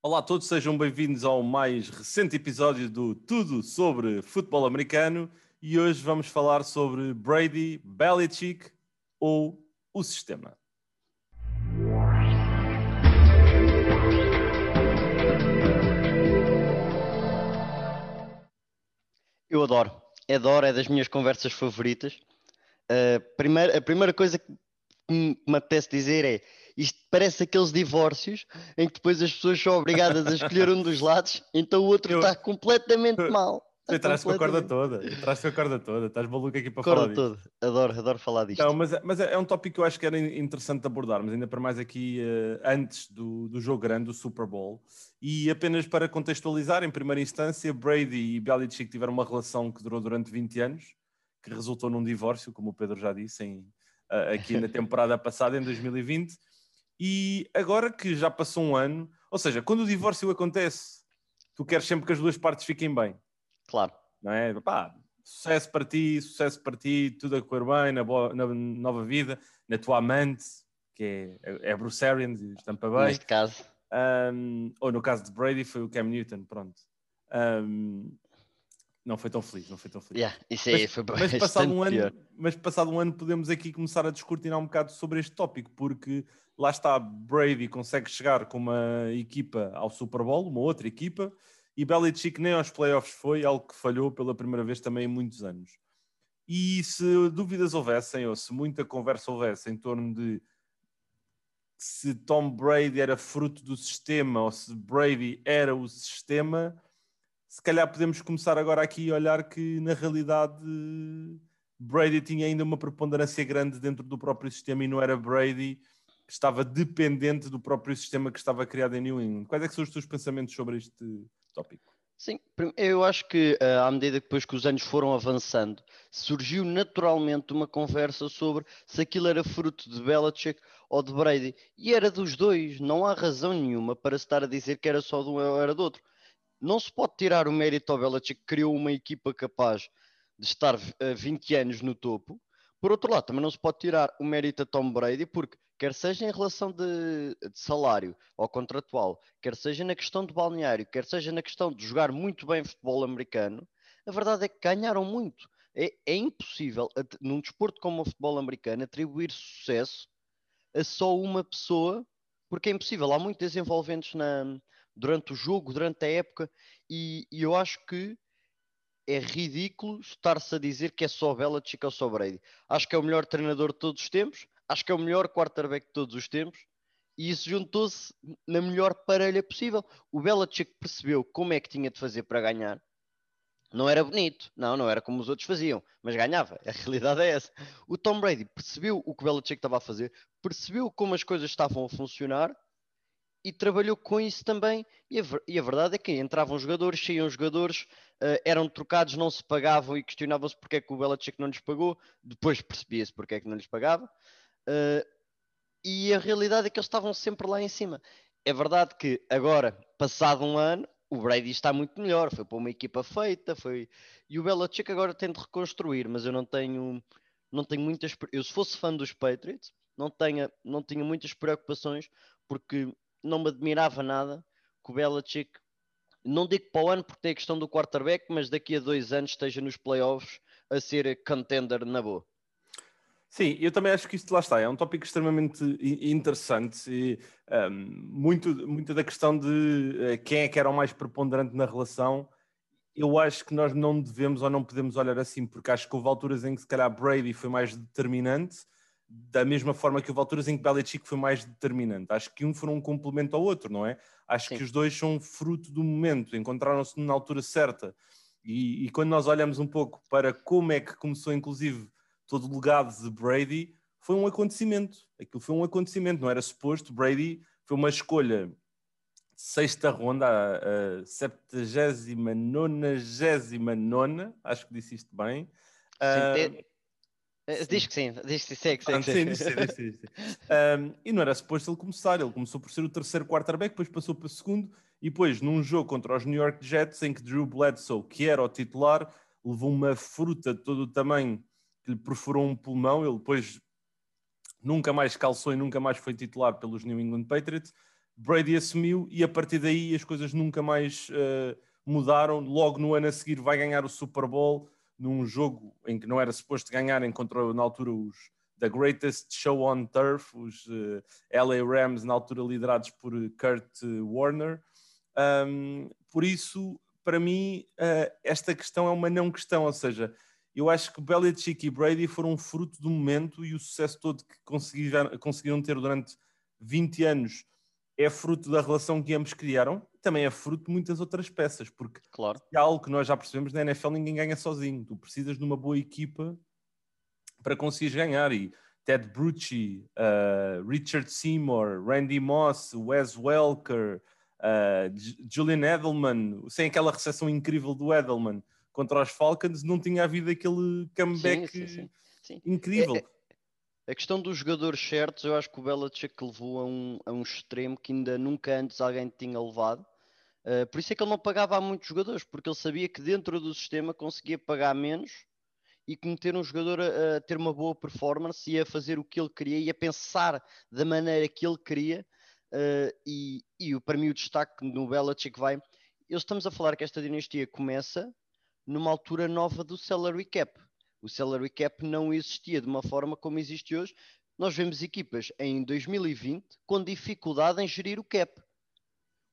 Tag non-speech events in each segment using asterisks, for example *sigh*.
Olá a todos, sejam bem-vindos ao mais recente episódio do Tudo sobre Futebol Americano e hoje vamos falar sobre Brady, Belichick ou o sistema. Eu adoro, adoro, é das minhas conversas favoritas. Uh, primeiro, a primeira coisa que me apetece dizer é isto parece aqueles divórcios em que depois as pessoas são obrigadas a escolher um dos lados, então o outro está completamente mal. Você traz com a corda toda, traz com a corda toda, estás maluco aqui para corda falar toda. disto. Adoro, adoro falar disto. Não, mas, é, mas é, é um tópico que eu acho que era interessante abordar, mas ainda para mais aqui uh, antes do, do jogo grande, do Super Bowl. E apenas para contextualizar, em primeira instância, Brady e Belichick tiveram uma relação que durou durante 20 anos, que resultou num divórcio, como o Pedro já disse, em, uh, aqui na *laughs* temporada passada, em 2020. E agora que já passou um ano, ou seja, quando o divórcio acontece, tu queres sempre que as duas partes fiquem bem. Claro. Não é? Pá, sucesso para ti, sucesso para ti, tudo a correr bem, na, boa, na nova vida, na tua amante, que é, é Bruce Arians, estampa bem. Neste caso. Um, ou no caso de Brady foi o Cam Newton, pronto. Um, não foi tão feliz, não foi tão feliz. Yeah, isso aí mas, foi mas passado um ano, mas passado um ano podemos aqui começar a descortinar um bocado sobre este tópico, porque lá está, Brady consegue chegar com uma equipa ao Super Bowl, uma outra equipa, e Belichick nem aos playoffs foi, algo que falhou pela primeira vez também em muitos anos. E se dúvidas houvessem, ou se muita conversa houvesse em torno de se Tom Brady era fruto do sistema ou se Brady era o sistema, se calhar podemos começar agora aqui a olhar que na realidade Brady tinha ainda uma preponderância grande dentro do próprio sistema e não era Brady que estava dependente do próprio sistema que estava criado em New England. Quais é são os teus pensamentos sobre este tópico? Sim, eu acho que eh, à medida que depois que os anos foram avançando, surgiu naturalmente uma conversa sobre se aquilo era fruto de Belichick ou de Brady. E era dos dois, não há razão nenhuma para se estar a dizer que era só de um ou era do outro não se pode tirar o mérito ao Belichick que criou uma equipa capaz de estar uh, eh, 20 anos no topo. Por outro lado, também não se pode tirar o mérito a Tom Brady, porque quer seja em relação de, de, salário ou contratual, quer seja na questão de balneário, quer seja na questão de jogar muito bem futebol americano, a verdade é que ganharam muito. É, é impossível, num desporto como o futebol americano, atribuir sucesso a só uma pessoa, porque é impossível. Há muitos envolventes na, durante o jogo, durante a época, e, e eu acho que é ridículo estar-se a dizer que é só Belichick ou só Brady. Acho que é o melhor treinador de todos os tempos, acho que é o melhor quarterback de todos os tempos, e isso juntou-se na melhor parelha possível. O Belichick percebeu como é que tinha de fazer para ganhar. Não era bonito, não, não era como os outros faziam, mas ganhava. *laughs* A realidade é essa. O Tom Brady percebeu o que o Belichick estava a fazer, percebeu como as coisas estavam a funcionar e trabalhou com isso também. E a, e a, verdade é que entravam jogadores, saíam jogadores, uh, eram trocados, não se pagavam e questionavam-se porque é que o Belichick não lhes pagou. Depois percebia-se porque é que não lhes pagava. Uh, e a realidade é que eles estavam sempre lá em cima. É verdade que agora, passado um ano, o Brady está muito melhor. Foi para uma equipa feita, foi e o Belichick agora tem de reconstruir, mas eu não tenho, não tenho muitas. Eu se fosse fã dos Patriots, não tenha, não tinha muitas preocupações porque não me admirava nada que o Belichick, não digo para o ano porque tem a questão do quarterback, mas daqui a dois anos esteja nos playoffs a ser contender na boa. Sim, eu também acho que isto lá está, é um tópico extremamente interessante e um, muito, muito da questão de uh, quem é que era o mais preponderante na relação. Eu acho que nós não devemos ou não podemos olhar assim, porque acho que houve alturas em que se calhar Brady foi mais determinante da mesma forma que houve alturas em que Belichick foi mais determinante. Acho que um foi um complemento ao outro, não é? Acho Sim. que os dois são fruto do momento, encontraram-se na altura certa. E, e, quando nós olhamos um pouco para como é que começou, inclusive, todo o legado de Brady, foi um acontecimento. Aquilo foi um acontecimento, não era suposto. Brady foi uma escolha sexta ronda, a, a 79, nona, acho que disse isto bem. Sim, eh, diz que sim, diz que sim, que sim. sim, sim, sim, um, *laughs* e não era suposto ele começar, ele começou por ser o terceiro quarterback, depois passou para o segundo, e depois num jogo contra os New York Jets, em que Drew Bledsoe, que era o titular, levou uma fruta de todo o tamanho que lhe perfurou um pulmão, ele depois nunca mais calçou e nunca mais foi titular pelos New England Patriots. Brady assumiu e a partir daí as coisas nunca mais uh, mudaram. Logo no ano a seguir vai ganhar o Super Bowl num jogo em que não era suposto ganhar, encontrou na altura os The Greatest Show on Turf, os uh, eh, LA Rams, na altura liderados por Kurt Warner. Um, por isso, para mim, uh, esta questão é uma não questão, ou seja, eu acho que Belichick e Brady foram fruto do momento e o sucesso todo que conseguiram, conseguiram ter durante 20 anos é fruto da relação que ambos criaram, também é fruto de muitas outras peças, porque claro. é algo que nós já percebemos na NFL, ninguém ganha sozinho. Tu precisas de uma boa equipa para conseguires ganhar. E Ted Brucci, uh, Richard Seymour, Randy Moss, Wes Welker, uh, Julian Edelman, sem aquela recepção incrível do Edelman contra os Falcons, não tinha havido aquele comeback sim, sim, sim, incrível. É, é a questão dos jogadores certos, eu acho que o Belichick levou a um, a um extremo que ainda nunca antes alguém tinha levado. Uh, por isso é que ele não pagava a muitos jogadores, porque ele sabia que dentro do sistema conseguia pagar menos e que meter um jogador a, a, ter uma boa performance e a fazer o que ele queria e a pensar da maneira que ele queria. Uh, e, e para mim o destaque no Belichick vai. Estamos a falar que esta dinastia começa numa altura nova do salary cap o salary cap não existia de uma forma como existe hoje. Nós vemos equipas em 2020 com dificuldade em gerir o cap.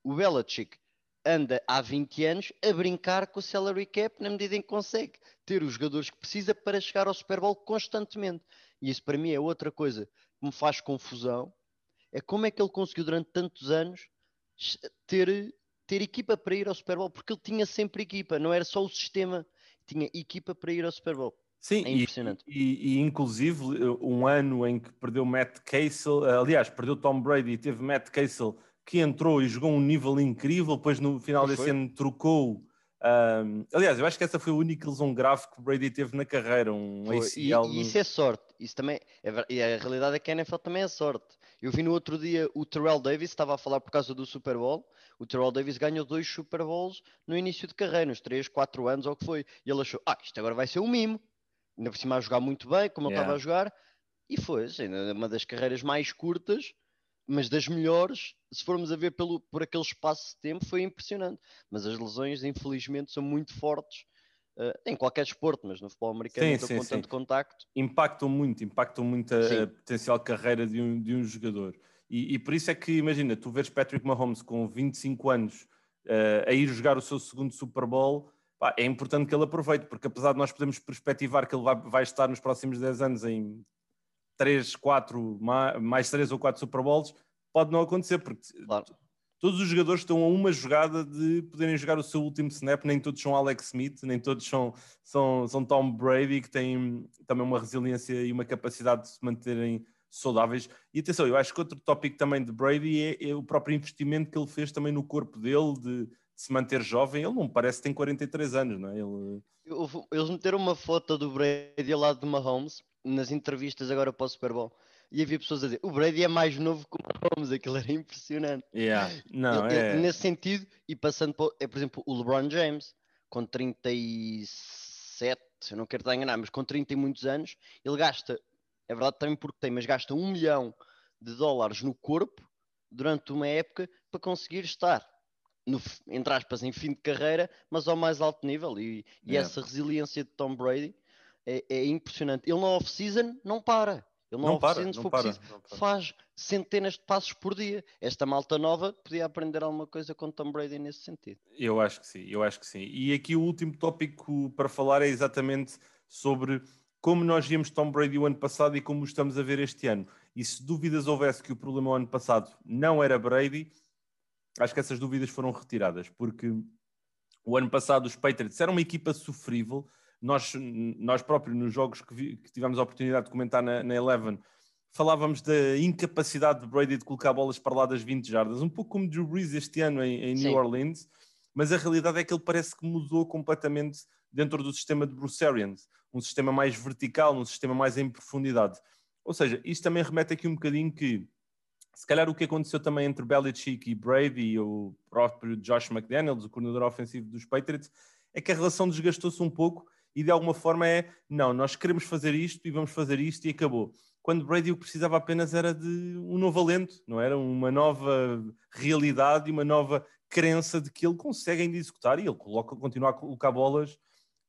O Belichick anda há 20 anos a brincar com o salary cap na medida em que consegue ter os jogadores que precisa para chegar ao Super Bowl constantemente. E isso para mim é outra coisa que me faz confusão. É como é que ele conseguiu durante tantos anos ter, ter equipa para ir ao Super Bowl, porque ele tinha sempre equipa, não era só o sistema, tinha equipa para ir ao Super Bowl. Sim, é impressionante. E, e, e, inclusive um ano em que perdeu Matt Castle, aliás, perdeu Tom Brady e teve Matt Castle que entrou e jogou um nível incrível, depois no final desse ano trocou. Um, aliás, eu acho que essa foi a única lesão grave que o Brady teve na carreira, um ACL. E, e, isso é sorte, isso também é, e a realidade é que a NFL também é sorte. Eu vi no outro dia o Terrell Davis, estava a falar por causa do Super Bowl. O Terrell Davis ganhou dois Super Bowls no início de carreira, nos 3, 4 anos ou o que foi. E ele achou, ah, isto agora vai ser um mimo ainda por cima a jogar muito bem, como yeah. ele estava a jogar, e foi assim, uma das carreiras mais curtas, mas das melhores, se formos a ver pelo, por aquele espaço de tempo, foi impressionante. Mas as lesões, infelizmente, são muito fortes uh, em qualquer desporto, mas no futebol americano, sim, sim, com sim. tanto contacto. Impactam muito, impactam muito a, a potencial carreira de um, de um jogador. E, e, por isso é que, imagina, tu vês Patrick Mahomes com 25 anos uh, a ir jogar o seu segundo Super Bowl pá, é importante que ele aproveite, porque apesar de nós podermos perspectivar que ele vai, vai estar nos próximos 10 anos em 3, 4, mais 3 ou 4 Super Bowls, pode não acontecer, porque claro. todos os jogadores estão a uma jogada de poderem jogar o seu último snap, nem todos são Alex Smith, nem todos são, são, são Tom Brady, que têm também uma resiliência e uma capacidade de se manterem saudáveis. E atenção, eu acho que outro tópico também de Brady é, é o próprio investimento que ele fez também no corpo dele, de se manter jovem, ele não parece que tem 43 anos, não é? Ele... Eles meteram uma foto do Brady ao lado de Mahomes nas entrevistas agora para o Super Bowl e havia pessoas a dizer o Brady é mais novo que o Mahomes, aquilo era impressionante. Yeah. Não, ele, é... Nesse sentido, e passando para, é, por exemplo, o LeBron James, com 37, eu não quero estar a enganar, mas com 30 e muitos anos, ele gasta, é verdade também porque tem, mas gasta um milhão de dólares no corpo durante uma época para conseguir estar no, entre aspas, em fim de carreira, mas ao mais alto nível. E, e essa resiliência de Tom Brady é, é impressionante. Ele na off-season não para. Ele não off-season, se for para, preciso, faz centenas de passos por dia. Esta malta nova podia aprender alguma coisa com Tom Brady nesse sentido. Eu acho que sim, eu acho que sim. E aqui o último tópico para falar é exatamente sobre como nós vimos Tom Brady o ano passado e como o estamos a ver este ano. E se dúvidas houvesse que o problema o ano passado não era Brady, acho que essas dúvidas foram retiradas, porque o ano passado os Patriots eram uma equipa sofrível. Nós, nós próprios, nos jogos que, vi, que tivemos a oportunidade de comentar na, na Eleven, falávamos da incapacidade de Brady de colocar bolas para lá das 20 jardas, um pouco como Drew Brees este ano em, em New Orleans, mas a realidade é que ele parece que mudou completamente dentro do sistema de Bruce Arians, um sistema mais vertical, um sistema mais em profundidade. Ou seja, isto também remete aqui um bocadinho que se calhar o que aconteceu também entre Belichick e Brady e o próprio Josh McDaniels, o coordenador ofensivo dos Patriots, é que a relação desgastou-se um pouco e de alguma forma é, não, nós queremos fazer isto e vamos fazer isto e acabou. quando Brady o que precisava apenas era de um novo alento, não era? Uma nova realidade e uma nova crença de que ele consegue ainda executar e ele coloca, continua a colocar bolas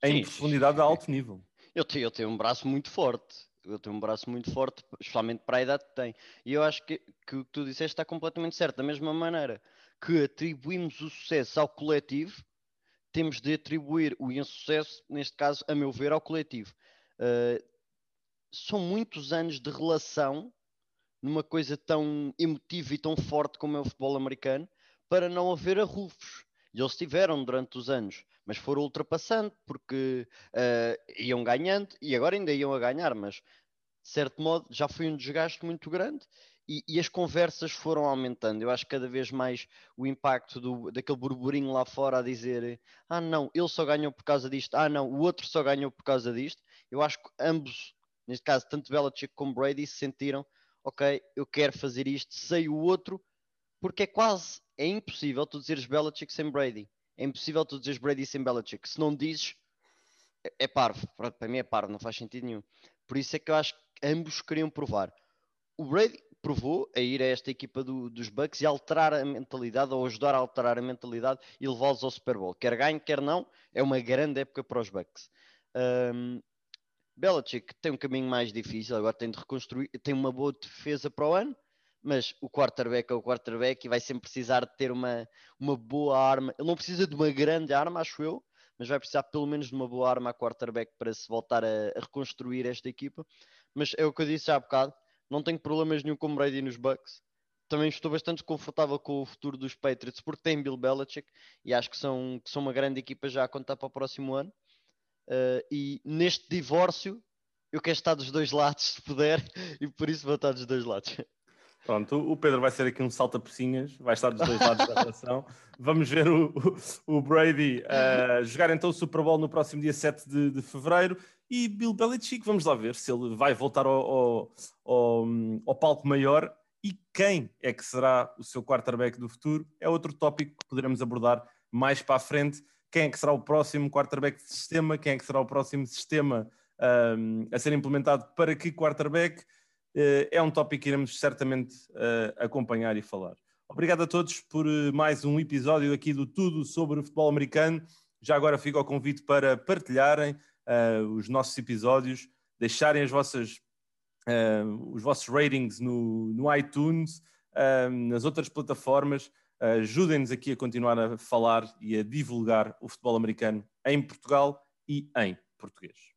em sim, profundidade a alto nível. Eu tenho, eu tenho um braço muito forte. Eu tenho um braço muito forte, especialmente para a idade que tem. E eu acho que, que o que tu disseste está completamente certo. Da mesma maneira que atribuímos o sucesso ao coletivo, temos de atribuir o insucesso, neste caso, a meu ver, ao coletivo. Uh, são muitos anos de relação numa coisa tão emotiva e tão forte como é o futebol americano para não haver arrufos. E eles tiveram durante os anos, mas foram ultrapassando porque uh, iam ganhando e agora ainda iam a ganhar, mas de certo modo já foi um desgaste muito grande e, e, as conversas foram aumentando. Eu acho que cada vez mais o impacto do, daquele burburinho lá fora a dizer ah não, ele só ganhou por causa disto, ah não, o outro só ganhou por causa disto. Eu acho que ambos, neste caso, tanto Belichick como Brady, se sentiram ok, eu quero fazer isto, sei o outro, porque é quase, é impossível tu dizeres Belichick sem Brady. É impossível tu dizeres Brady sem Belichick. Se não dizes, é, é parvo. Para mim é parvo, não faz sentido nenhum. Por isso é que eu acho que ambos queriam provar. O Brady provou a ir a esta equipa do, dos Bucks e alterar a mentalidade, ou ajudar a alterar a mentalidade e levá-los ao Super Bowl. Quer ganhe, quer não, é uma grande época para os Bucks. Um, Belichick tem um caminho mais difícil, agora tem de reconstruir, tem uma boa defesa para o ano, mas o quarterback é o quarterback e vai sempre precisar de ter uma, uma boa arma. Ele não precisa de uma grande arma, acho eu, mas vai precisar pelo menos de uma boa arma a quarterback para se voltar a, a reconstruir esta equipa. Mas é o que eu disse há bocado, não tenho problemas nenhum com Brady nos Bucks. Também estou bastante confortável com o futuro dos Patriots porque tem Bill Belichick e acho que são, que são uma grande equipa já a contar para o próximo ano. Uh, e neste divórcio eu quero estar dos dois lados *laughs* se puder e por isso vou estar dos dois lados. Pronto, o Pedro vai ser aqui um salta-pecinhas, vai estar dos dois lados da *laughs* relação. Vamos ver o, o, Brady uh, jogar então o Super Bowl no próximo dia 7 de, de fevereiro e Bill Belichick, vamos lá ver se ele vai voltar ao, ao, ao, ao palco maior e quem é que será o seu quarterback do futuro. É outro tópico que poderemos abordar mais para a frente. Quem é que será o próximo quarterback de sistema? Quem é que será o próximo sistema um, a ser implementado para que quarterback? Uh, é um tópico que iremos certamente uh, acompanhar e falar. Obrigado a todos por uh, mais um episódio aqui do Tudo sobre Futebol Americano. Já agora fica o convite para partilharem os nossos episódios, deixarem as vossas, os vossos ratings no, no iTunes, nas outras plataformas. Ajudem-nos aqui a continuar a falar e a divulgar o futebol americano em Portugal e em português.